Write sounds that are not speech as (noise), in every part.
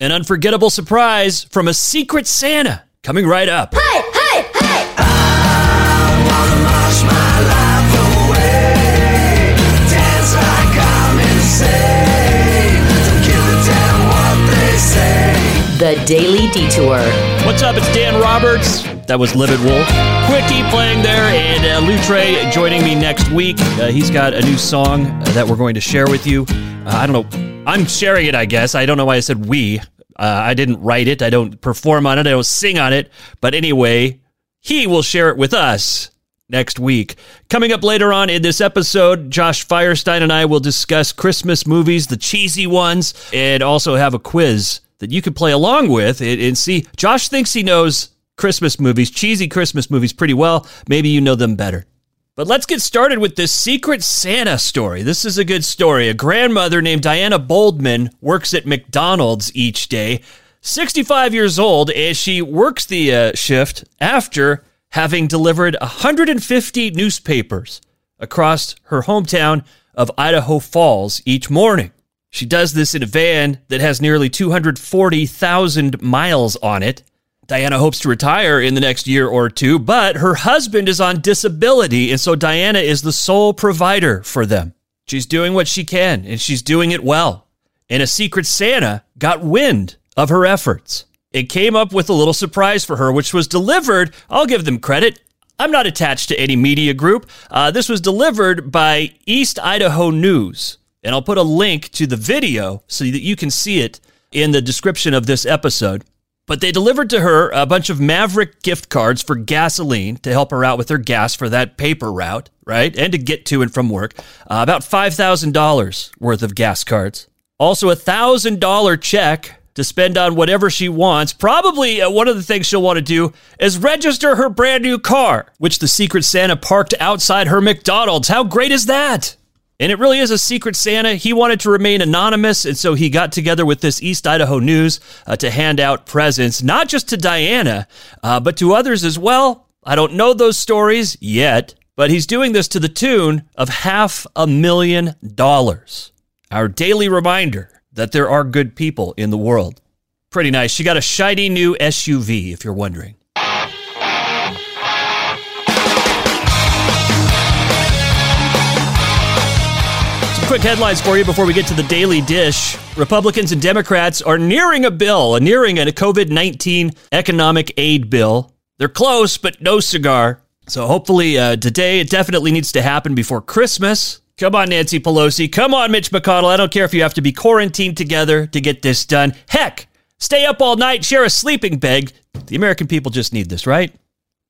An unforgettable surprise from a secret Santa coming right up. Hey, hey, hey! Like The Daily Detour. What's up? It's Dan Roberts. That was Livid Wolf. Quickie playing there, and uh, Lutre joining me next week. Uh, he's got a new song uh, that we're going to share with you. Uh, I don't know. I'm sharing it, I guess. I don't know why I said we. Uh, I didn't write it. I don't perform on it. I don't sing on it. But anyway, he will share it with us next week. Coming up later on in this episode, Josh Firestein and I will discuss Christmas movies, the cheesy ones, and also have a quiz that you can play along with and, and see. Josh thinks he knows Christmas movies, cheesy Christmas movies, pretty well. Maybe you know them better. But let's get started with this Secret Santa story. This is a good story. A grandmother named Diana Boldman works at McDonald's each day, 65 years old, as she works the uh, shift after having delivered 150 newspapers across her hometown of Idaho Falls each morning. She does this in a van that has nearly 240,000 miles on it. Diana hopes to retire in the next year or two, but her husband is on disability, and so Diana is the sole provider for them. She's doing what she can, and she's doing it well. And a secret Santa got wind of her efforts. It came up with a little surprise for her, which was delivered. I'll give them credit. I'm not attached to any media group. Uh, this was delivered by East Idaho News. And I'll put a link to the video so that you can see it in the description of this episode. But they delivered to her a bunch of Maverik gift cards for gasoline to help her out with her gas for that paper route, right? And to get to and from work. Uh, about $5,000 worth of gas cards. Also, a $1,000 check to spend on whatever she wants. Probably uh, one of the things she'll want to do is register her brand new car, which the Secret Santa parked outside her McDonald's. How great is that? And it really is a secret Santa. He wanted to remain anonymous, and so he got together with this East Idaho News uh, to hand out presents, not just to Diana, uh, but to others as well. I don't know those stories yet, but he's doing this to the tune of half a million dollars. Our daily reminder that there are good people in the world. Pretty nice. She got a shiny new SUV, if you're wondering. Quick headlines for you before we get to the daily dish. Republicans and Democrats are nearing a bill, nearing a COVID 19 economic aid bill. They're close, but no cigar. So hopefully uh, today it definitely needs to happen before Christmas. Come on, Nancy Pelosi. Come on, Mitch McConnell. I don't care if you have to be quarantined together to get this done. Heck, stay up all night, share a sleeping bag. The American people just need this, right?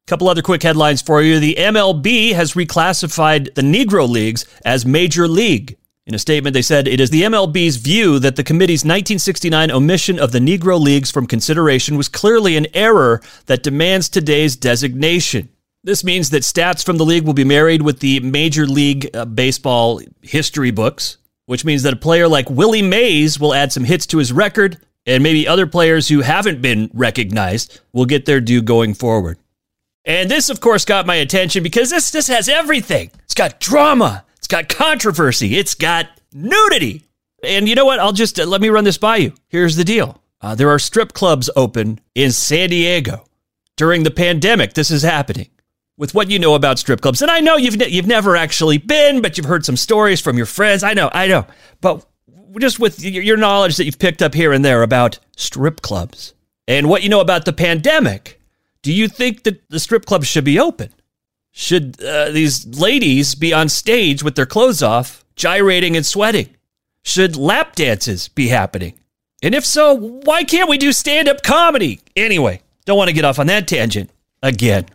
Couple other quick headlines for you. The MLB has reclassified the Negro Leagues as Major League. In a statement, they said it is the MLB's view that the committee's 1969 omission of the Negro Leagues from consideration was clearly an error that demands today's designation. This means that stats from the league will be married with the Major League uh, Baseball history books, which means that a player like Willie Mays will add some hits to his record, and maybe other players who haven't been recognized will get their due going forward. And this, of course, got my attention because this this has everything. It's got drama, it's got controversy, it's got nudity. And you know what? I'll just uh, let me run this by you. Here's the deal: uh, there are strip clubs open in San Diego during the pandemic. This is happening. With what you know about strip clubs, and I know you've ne- you've never actually been, but you've heard some stories from your friends. I know, I know, but just with your your knowledge that you've picked up here and there about strip clubs and what you know about the pandemic, do you think that the strip clubs should be open? Should uh, these ladies be on stage with their clothes off, gyrating and sweating? Should lap dances be happening? And if so, why can't we do stand up comedy? Anyway, don't want to get off on that tangent again.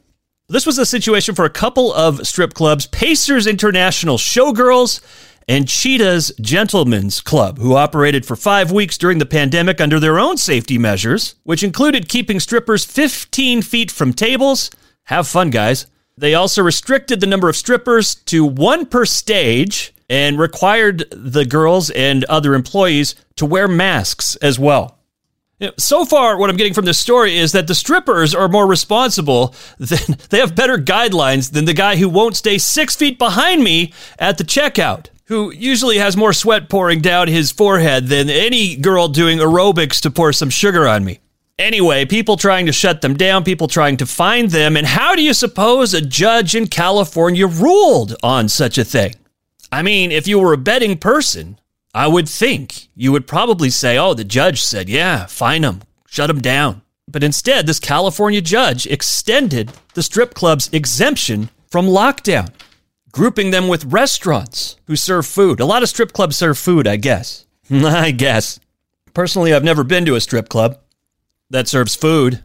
This was a situation for a couple of strip clubs Pacers International Showgirls and Cheetah's Gentlemen's Club, who operated for five weeks during the pandemic under their own safety measures, which included keeping strippers 15 feet from tables. Have fun, guys. They also restricted the number of strippers to one per stage and required the girls and other employees to wear masks as well. So far, what I'm getting from this story is that the strippers are more responsible (laughs) than they have better guidelines than the guy who won't stay six feet behind me at the checkout, who usually has more sweat pouring down his forehead than any girl doing aerobics to pour some sugar on me. Anyway, people trying to shut them down, people trying to find them, and how do you suppose a judge in California ruled on such a thing? I mean, if you were a betting person, I would think you would probably say, oh, the judge said, yeah, fine them, shut them down. But instead, this California judge extended the strip club's exemption from lockdown, grouping them with restaurants who serve food. A lot of strip clubs serve food, I guess. (laughs) I guess. Personally, I've never been to a strip club that serves food.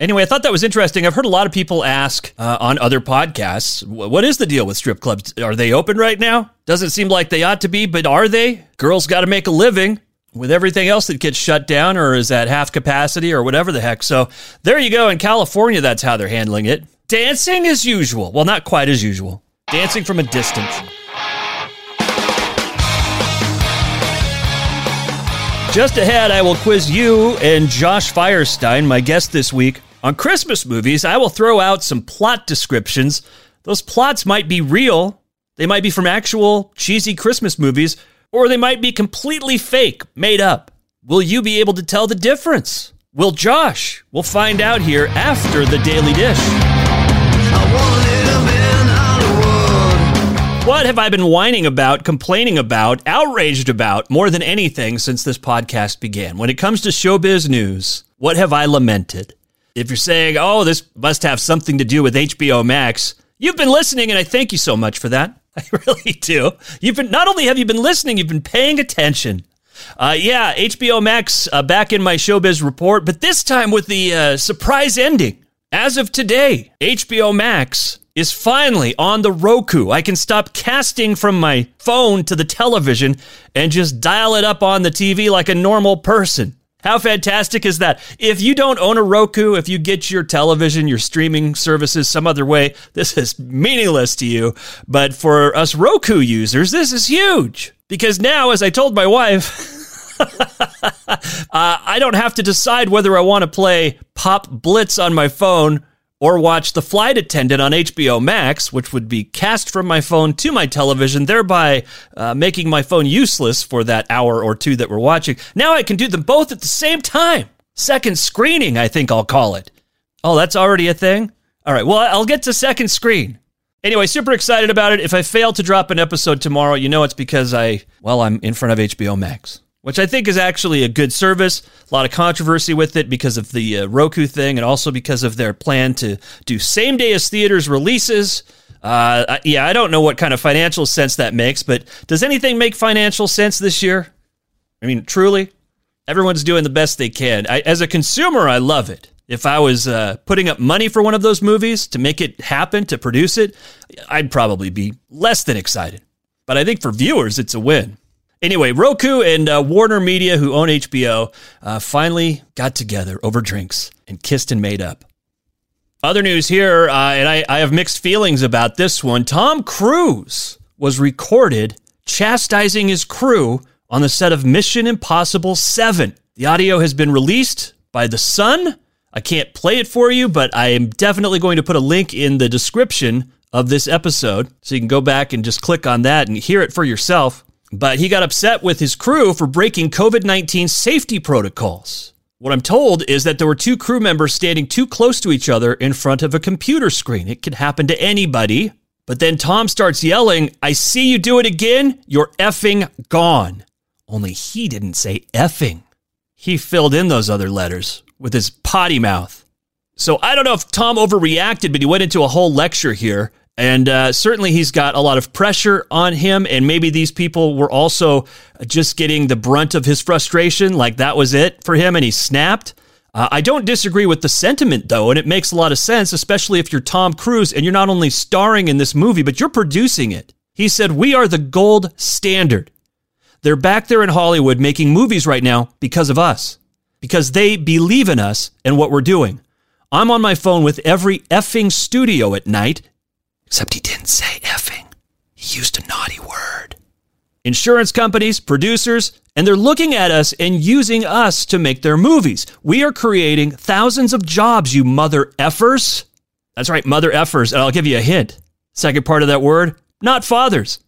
Anyway, I thought that was interesting. I've heard a lot of people ask uh, on other podcasts, what is the deal with strip clubs? Are they open right now? Doesn't seem like they ought to be, but are they? Girls got to make a living with everything else that gets shut down or is at half capacity or whatever the heck. So there you go. In California, that's how they're handling it. Dancing as usual. Well, not quite as usual. Dancing from a distance. Just ahead, I will quiz you and Josh Firestein, my guest this week, on Christmas movies. I will throw out some plot descriptions. Those plots might be real, they might be from actual cheesy Christmas movies, or they might be completely fake, made up. Will you be able to tell the difference? Will Josh? We'll find out here after the Daily Dish. What have I been whining about, complaining about, outraged about more than anything since this podcast began? When it comes to showbiz news, what have I lamented? If you're saying, oh, this must have something to do with HBO Max, you've been listening, and I thank you so much for that. (laughs) I really do. You've been not only have you been listening, you've been paying attention. Uh, yeah, HBO Max uh, back in my showbiz report, but this time with the uh, surprise ending. As of today, HBO Max is finally on the Roku. I can stop casting from my phone to the television and just dial it up on the TV like a normal person. How fantastic is that? If you don't own a Roku, if you get your television, your streaming services some other way, this is meaningless to you. But for us Roku users, this is huge. Because now, as I told my wife, (laughs) uh, I don't have to decide whether I want to play Pop Blitz on my phone or watch The Flight Attendant on HBO Max, which would be cast from my phone to my television, thereby uh, making my phone useless for that hour or two that we're watching. Now I can do them both at the same time. Second screening, I think I'll call it. Oh, that's already a thing? All right, well, I'll get to second screen. Anyway, super excited about it. If I fail to drop an episode tomorrow, you know it's because I, well, I'm in front of HBO Max which I think is actually a good service. A lot of controversy with it because of the uh, Roku thing and also because of their plan to do same day as theaters releases. Uh, yeah, I don't know what kind of financial sense that makes, but does anything make financial sense this year? I mean, truly, everyone's doing the best they can. I, as a consumer, I love it. If I was uh, putting up money for one of those movies to make it happen, to produce it, I'd probably be less than excited. But I think for viewers, it's a win. Anyway, Roku and uh, Warner Media, who own HBO, uh, finally got together over drinks and kissed and made up. Other news here, uh, and I, I have mixed feelings about this one. Tom Cruise was recorded chastising his crew on the set of Mission Impossible 7. The audio has been released by The Sun. I can't play it for you, but I am definitely going to put a link in the description of this episode so you can go back and just click on that and hear it for yourself. But he got upset with his crew for breaking COVID 19 safety protocols. What I'm told is that there were two crew members standing too close to each other in front of a computer screen. It could happen to anybody. But then Tom starts yelling, I see you do it again. You're effing gone. Only he didn't say effing. He filled in those other letters with his potty mouth. So I don't know if Tom overreacted, but he went into a whole lecture here and uh, certainly he's got a lot of pressure on him. And maybe these people were also just getting the brunt of his frustration. Like that was it for him and he snapped. Uh, I don't disagree with the sentiment, though, and it makes a lot of sense, especially if you're Tom Cruise and you're not only starring in this movie, but you're producing it. He said, We are the gold standard. They're back there in Hollywood making movies right now because of us, because they believe in us and what we're doing. I'm on my phone with every effing studio at night Except he didn't say effing. He used a naughty word. Insurance companies, producers, and they're looking at us and using us to make their movies. We are creating thousands of jobs, you mother effers. That's right, mother effers. And I'll give you a hint. Second part of that word, not fathers.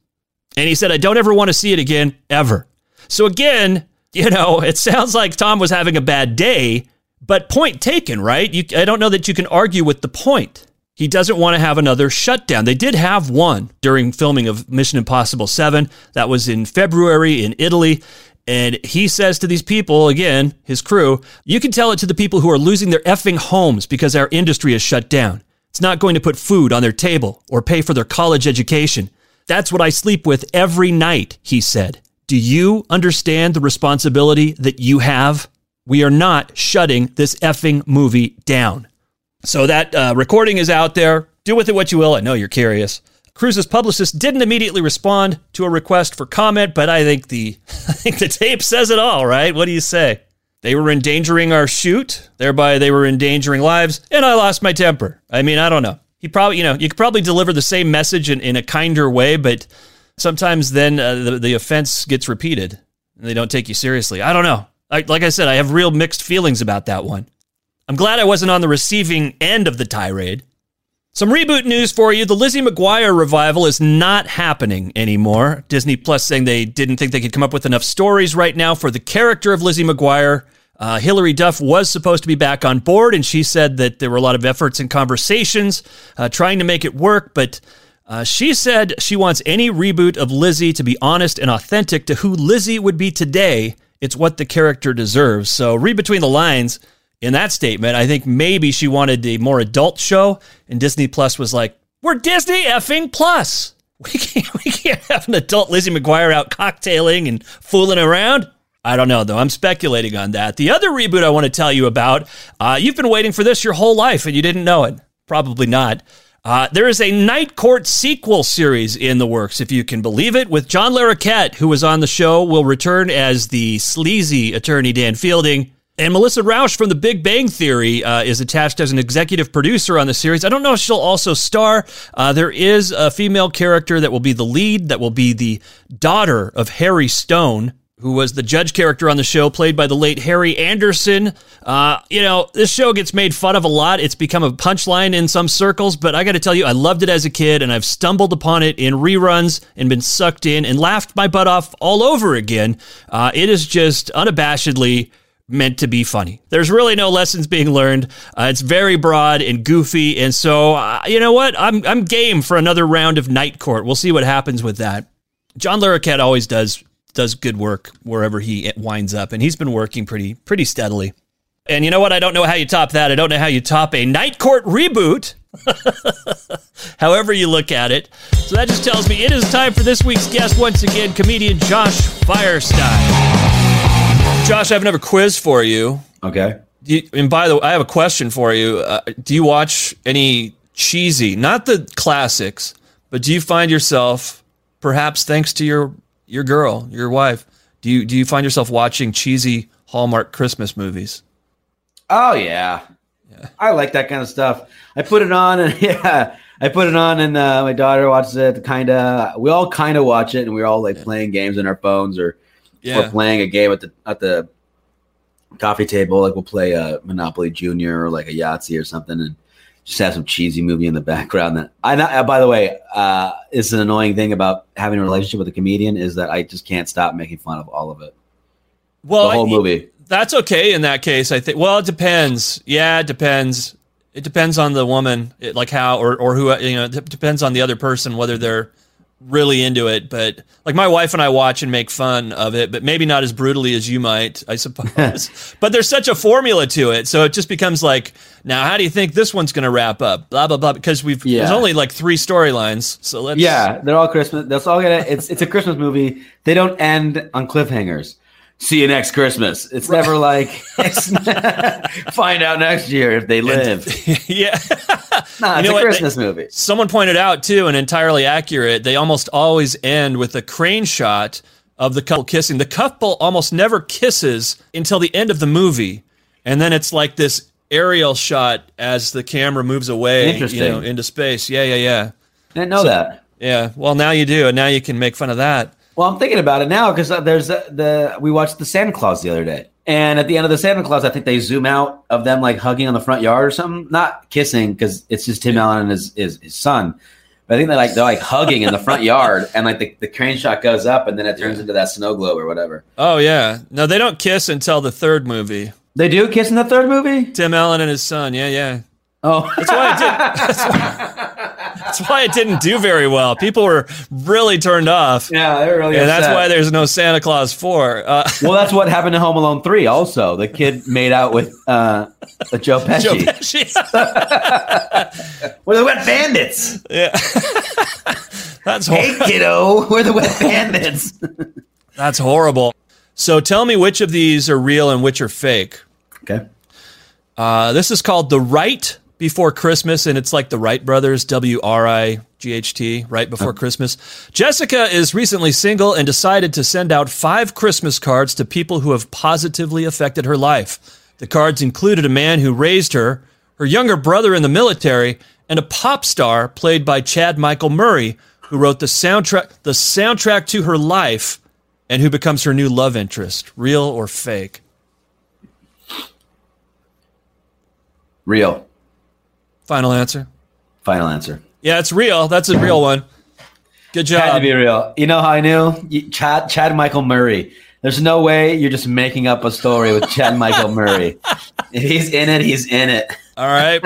And he said, I don't ever want to see it again, ever. So again, you know, it sounds like Tom was having a bad day, but point taken, right? You, I don't know that you can argue with the point. He doesn't want to have another shutdown. They did have one during filming of Mission Impossible 7. That was in February in Italy. And he says to these people, again, his crew, you can tell it to the people who are losing their effing homes because our industry is shut down. It's not going to put food on their table or pay for their college education. That's what I sleep with every night, he said. Do you understand the responsibility that you have? We are not shutting this effing movie down. So that uh, recording is out there. Do with it what you will. I know you're curious. Cruise's publicist didn't immediately respond to a request for comment, but I think the (laughs) I think the tape says it all, right? What do you say? They were endangering our shoot, thereby they were endangering lives, and I lost my temper. I mean, I don't know. He probably, you know, you could probably deliver the same message in, in a kinder way, but sometimes then uh, the, the offense gets repeated and they don't take you seriously. I don't know. I, like I said, I have real mixed feelings about that one. I'm glad I wasn't on the receiving end of the tirade. Some reboot news for you. The Lizzie McGuire revival is not happening anymore. Disney Plus saying they didn't think they could come up with enough stories right now for the character of Lizzie McGuire. Uh, Hilary Duff was supposed to be back on board, and she said that there were a lot of efforts and conversations uh, trying to make it work, but uh, she said she wants any reboot of Lizzie to be honest and authentic to who Lizzie would be today. It's what the character deserves. So read between the lines in that statement. I think maybe she wanted a more adult show, and Disney Plus was like, "We're Disney effing Plus. (laughs) We can't we can't have an adult Lizzie McGuire out cocktailing and fooling around." I don't know, though. I'm speculating on that. The other reboot I want to tell you about, uh, you've been waiting for this your whole life and you didn't know it. Probably not. Uh, there is a Night Court sequel series in the works, if you can believe it, with John Larroquette, who was on the show, will return as the sleazy attorney Dan Fielding. And Melissa Rauch from The Big Bang Theory uh, is attached as an executive producer on the series. I don't know if she'll also star. Uh, there is a female character that will be the lead, that will be the daughter of Harry Stone, who was the judge character on the show, played by the late Harry Anderson. Uh, you know, this show gets made fun of a lot. It's become a punchline in some circles, but I got to tell you, I loved it as a kid, and I've stumbled upon it in reruns and been sucked in and laughed my butt off all over again. Uh, it is just unabashedly meant to be funny. There's really no lessons being learned. Uh, it's very broad and goofy, and so uh, you know what? I'm I'm game for another round of Night Court. We'll see what happens with that. John Larroquette always does does good work wherever he winds up, and he's been working pretty pretty steadily. And you know what? I don't know how you top that. I don't know how you top a Night Court reboot. (laughs) However you look at it. So that just tells me it is time for this week's guest once again, comedian Josh Firestein. Josh, I have another quiz for you. Okay. You, and by the way, I have a question for you. Uh, do you watch any cheesy, not the classics, but do you find yourself, perhaps thanks to your your girl, your wife, do you do you find yourself watching cheesy Hallmark Christmas movies? Oh yeah. yeah. I like that kind of stuff. I put it on and (laughs) yeah, I put it on and uh, my daughter watches it. Kind of, we all kind of watch it, and we're all like yeah. playing games on our phones or yeah. or playing a game at the at the coffee table. Like we'll play a Monopoly Junior or like a Yahtzee or something, and just have some cheesy movie in the (laughs) background. That I, uh, by the way, uh, it's an annoying thing about having a relationship with a comedian is that I just can't stop making fun of all of it. Well, the whole I, movie. That's okay in that case. I think. Well, it depends. Yeah, it depends. It depends on the woman, it, like how or or who you know. It depends on the other person whether they're really into it, but like my wife and I watch and make fun of it, but maybe not as brutally as you might, I suppose. (laughs) but there's such a formula to it, so it just becomes like, now how do you think this one's going to wrap up? Blah blah blah. Because we've yeah. there's only like three storylines, so let's. Yeah, they're all Christmas. That's all gonna. It's it's a Christmas movie. They don't end on cliffhangers see you next Christmas. It's right. never like (laughs) find out next year if they (laughs) live. And, yeah. Nah, it's you know a Christmas they, movie. Someone pointed out too, and entirely accurate, they almost always end with a crane shot of the couple kissing. The couple almost never kisses until the end of the movie. And then it's like this aerial shot as the camera moves away you know, into space. Yeah, yeah, yeah. Didn't know so, that. Yeah. Well, now you do, and now you can make fun of that. Well, I'm thinking about it now because uh, there's the, the we watched the Santa Claus the other day, and at the end of the Santa Claus, I think they zoom out of them like hugging on the front yard or something, not kissing because it's just Tim Allen and his, his his son. But I think they're like they're like hugging in the front yard, and like the, the crane shot goes up, and then it turns into that snow globe or whatever. Oh yeah. No, they don't kiss until the third movie. They do kiss in the third movie. Tim Allen and his son. Yeah, yeah. Oh, That's why it did. (laughs) That's why, that's why it didn't do very well. People were really turned off, yeah, they're really. and that's why there's no Santa Claus four. Uh, (laughs) Well, that's what happened to Home Alone three. Also, the kid made out with uh, Joe Pesci. Joe Pesci. (laughs) We're the wet bandits. yeah. that's Hey, kiddo, we're the wet bandits. that's horrible. So tell me which of these are real and which are fake. okay. Uh, this is called The Right Before Christmas, and it's like the Wright brothers, W R I G H T, right before uh-huh. Christmas. Jessica is recently single and decided to send out five Christmas cards to people who have positively affected her life. The cards included a man who raised her, her younger brother in the military, and a pop star played by Chad Michael Murray, who wrote the soundtrack the soundtrack to her life and who becomes her new love interest. Real or fake? Real. Final answer. Final answer. Yeah, it's real. That's a real one. Good job. Had to be real. You know how I knew? You- Chad, Chad Michael Murray. There's no way you're just making up a story with Chad Michael (laughs) Murray. If he's in it, he's in it. All right.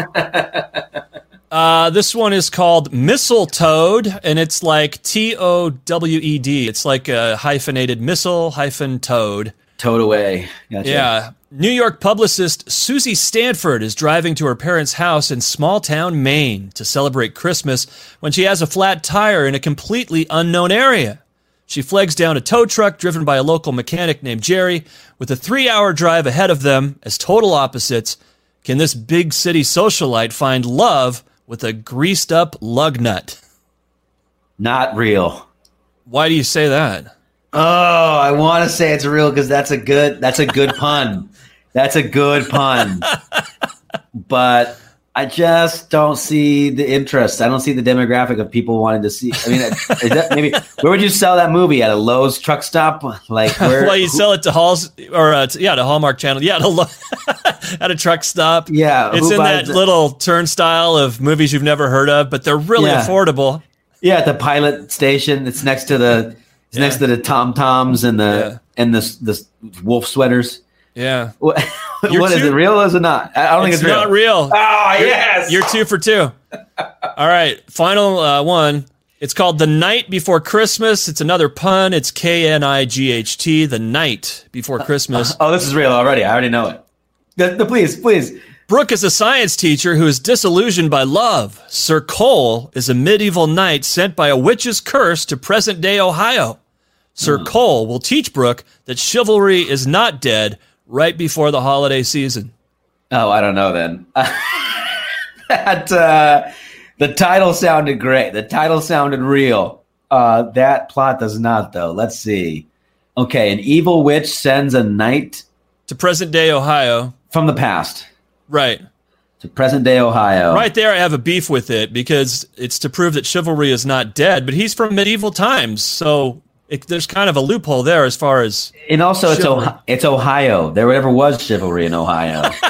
Uh, this one is called Mistletoad, and it's like T O W E D. It's like a hyphenated missile hyphen toad. Towed away. Gotcha. Yeah. New York publicist Susie Stanford is driving to her parents' house in small town Maine to celebrate Christmas when she has a flat tire in a completely unknown area. She flags down a tow truck driven by a local mechanic named Jerry. With a three hour drive ahead of them as total opposites, can this big city socialite find love with a greased up lug nut? Not real. Why do you say that? Oh, I want to say it's real because that's a good that's a good pun. That's a good pun. (laughs) But I just don't see the interest. I don't see the demographic of people wanting to see. I mean, is that maybe where would you sell that movie at a Love's truck stop? Like where? (laughs) well, you sell it to Halls or uh, to, yeah, to Hallmark Channel. Yeah, to (laughs) at a truck stop. Yeah, it's in that it? little turnstile of movies you've never heard of, but they're really Yeah. affordable. yeah, at the pilot station. It's next to the it's next to the tom toms and the and the the wolf sweaters. Yeah, What, (laughs) You're what is it? Real or is it not? I I don't think it's it's, not real. Oh yes, You're two for two. (laughs) All right, final uh, one. It's called The Knight Before Christmas. It's another pun. It's K N I G H T, The Knight Before uh, Christmas. Uh, oh, this is real already. I already know it. The, the- please, please. Brooke is a science teacher who is disillusioned by love. Sir Cole is a medieval knight sent by a witch's curse to present day Ohio. Sir hmm. Cole will teach Brooke that chivalry is not dead right before the holiday season. Oh, I don't know then. (laughs) that uh, the title sounded great. The title sounded real. Uh, that plot does not, though. Let's see. Okay, an evil witch sends a knight To present day Ohio. from the past Right. to present day Ohio. Right there, I have a beef with it because it's to prove that chivalry is not dead, but he's from medieval times. So it, there's kind of a loophole there as far as. And also, it's, Chivalry. Ohio, it's Ohio. There never was chivalry in Ohio. (laughs)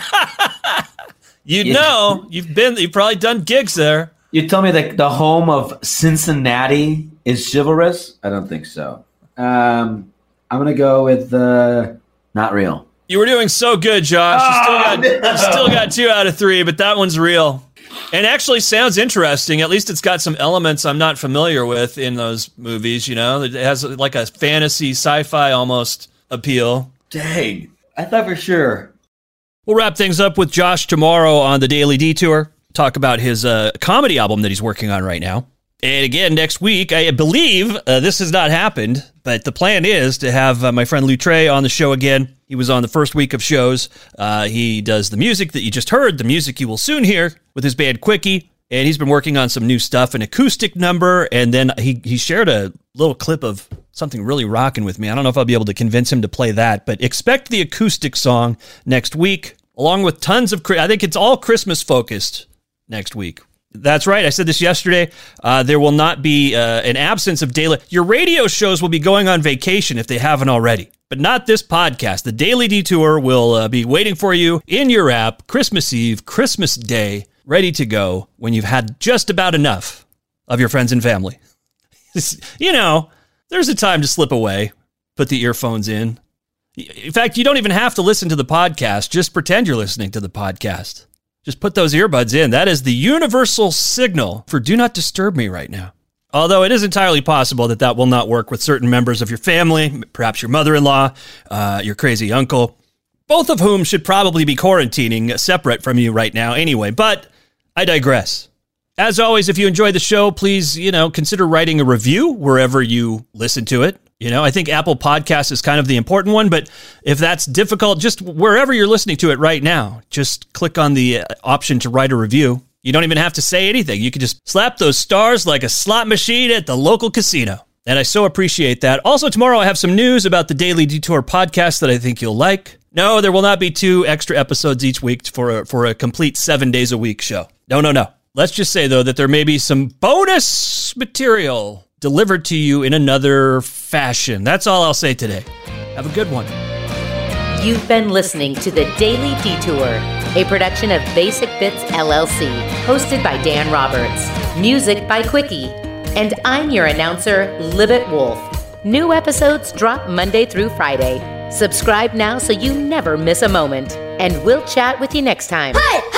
You Yeah. know, you've been, you've probably done gigs there. you tell me that the home of Cincinnati is chivalrous? I don't think so. Um, I'm gonna go with uh, not real. You were doing so good, Josh. You still, Oh, got, no. you still got two out of three, but that one's real. And actually sounds interesting. At least it's got some elements I'm not familiar with in those movies, you know? It has like a fantasy, sci fi almost appeal. Dang, I thought for sure. We'll wrap things up with Josh tomorrow on the Daily Detour. Talk about his uh, comedy album that he's working on right now. And again, next week, I believe uh, this has not happened, but the plan is to have uh, my friend Lou Trey on the show again. He was on the first week of shows. Uh, he does the music that you just heard, the music you will soon hear with his band Quickie. And he's been working on some new stuff, an acoustic number. And then he, he shared a little clip of something really rocking with me. I don't know if I'll be able to convince him to play that, but expect the acoustic song next week, along with tons of, I think it's all Christmas focused next week. That's right. I said this yesterday. Uh, there will not be uh, an absence of daily. Your radio shows will be going on vacation if they haven't already, but not this podcast. The Daily Detour will uh, be waiting for you in your app Christmas Eve, Christmas Day, ready to go when you've had just about enough of your friends and family. (laughs) you know, there's a time to slip away, put the earphones in. In fact, you don't even have to listen to the podcast. Just pretend you're listening to the podcast. Just put those earbuds in. That is the universal signal for do not disturb me right now. Although it is entirely possible that that will not work with certain members of your family, perhaps your mother in law, uh, your crazy uncle, both of whom should probably be quarantining separate from you right now anyway. But I digress. As always, if you enjoy the show, please, you know, consider writing a review wherever you listen to it. You know, I think Apple Podcast is kind of the important one, but if that's difficult, just wherever you're listening to it right now, just click on the uh, option to write a review. You don't even have to say anything. You can just slap those stars like a slot machine at the local casino. And I so appreciate that. Also, tomorrow I have some news about the Daily Detour podcast that I think you'll like. No, there will not be two extra episodes each week for a, for a complete seven days a week show. No, no, no. Let's just say, though, that there may be some bonus material delivered to you in another fashion. That's all I'll say today. Have a good one. You've been listening to The Daily Detour, a production of Basic Bits LLC, hosted by Dan Roberts, music by Quickie, and I'm your announcer, Libet Wolf. New episodes drop Monday through Friday. Subscribe now so you never miss a moment, and we'll chat with you next time. Hey, hey, hey!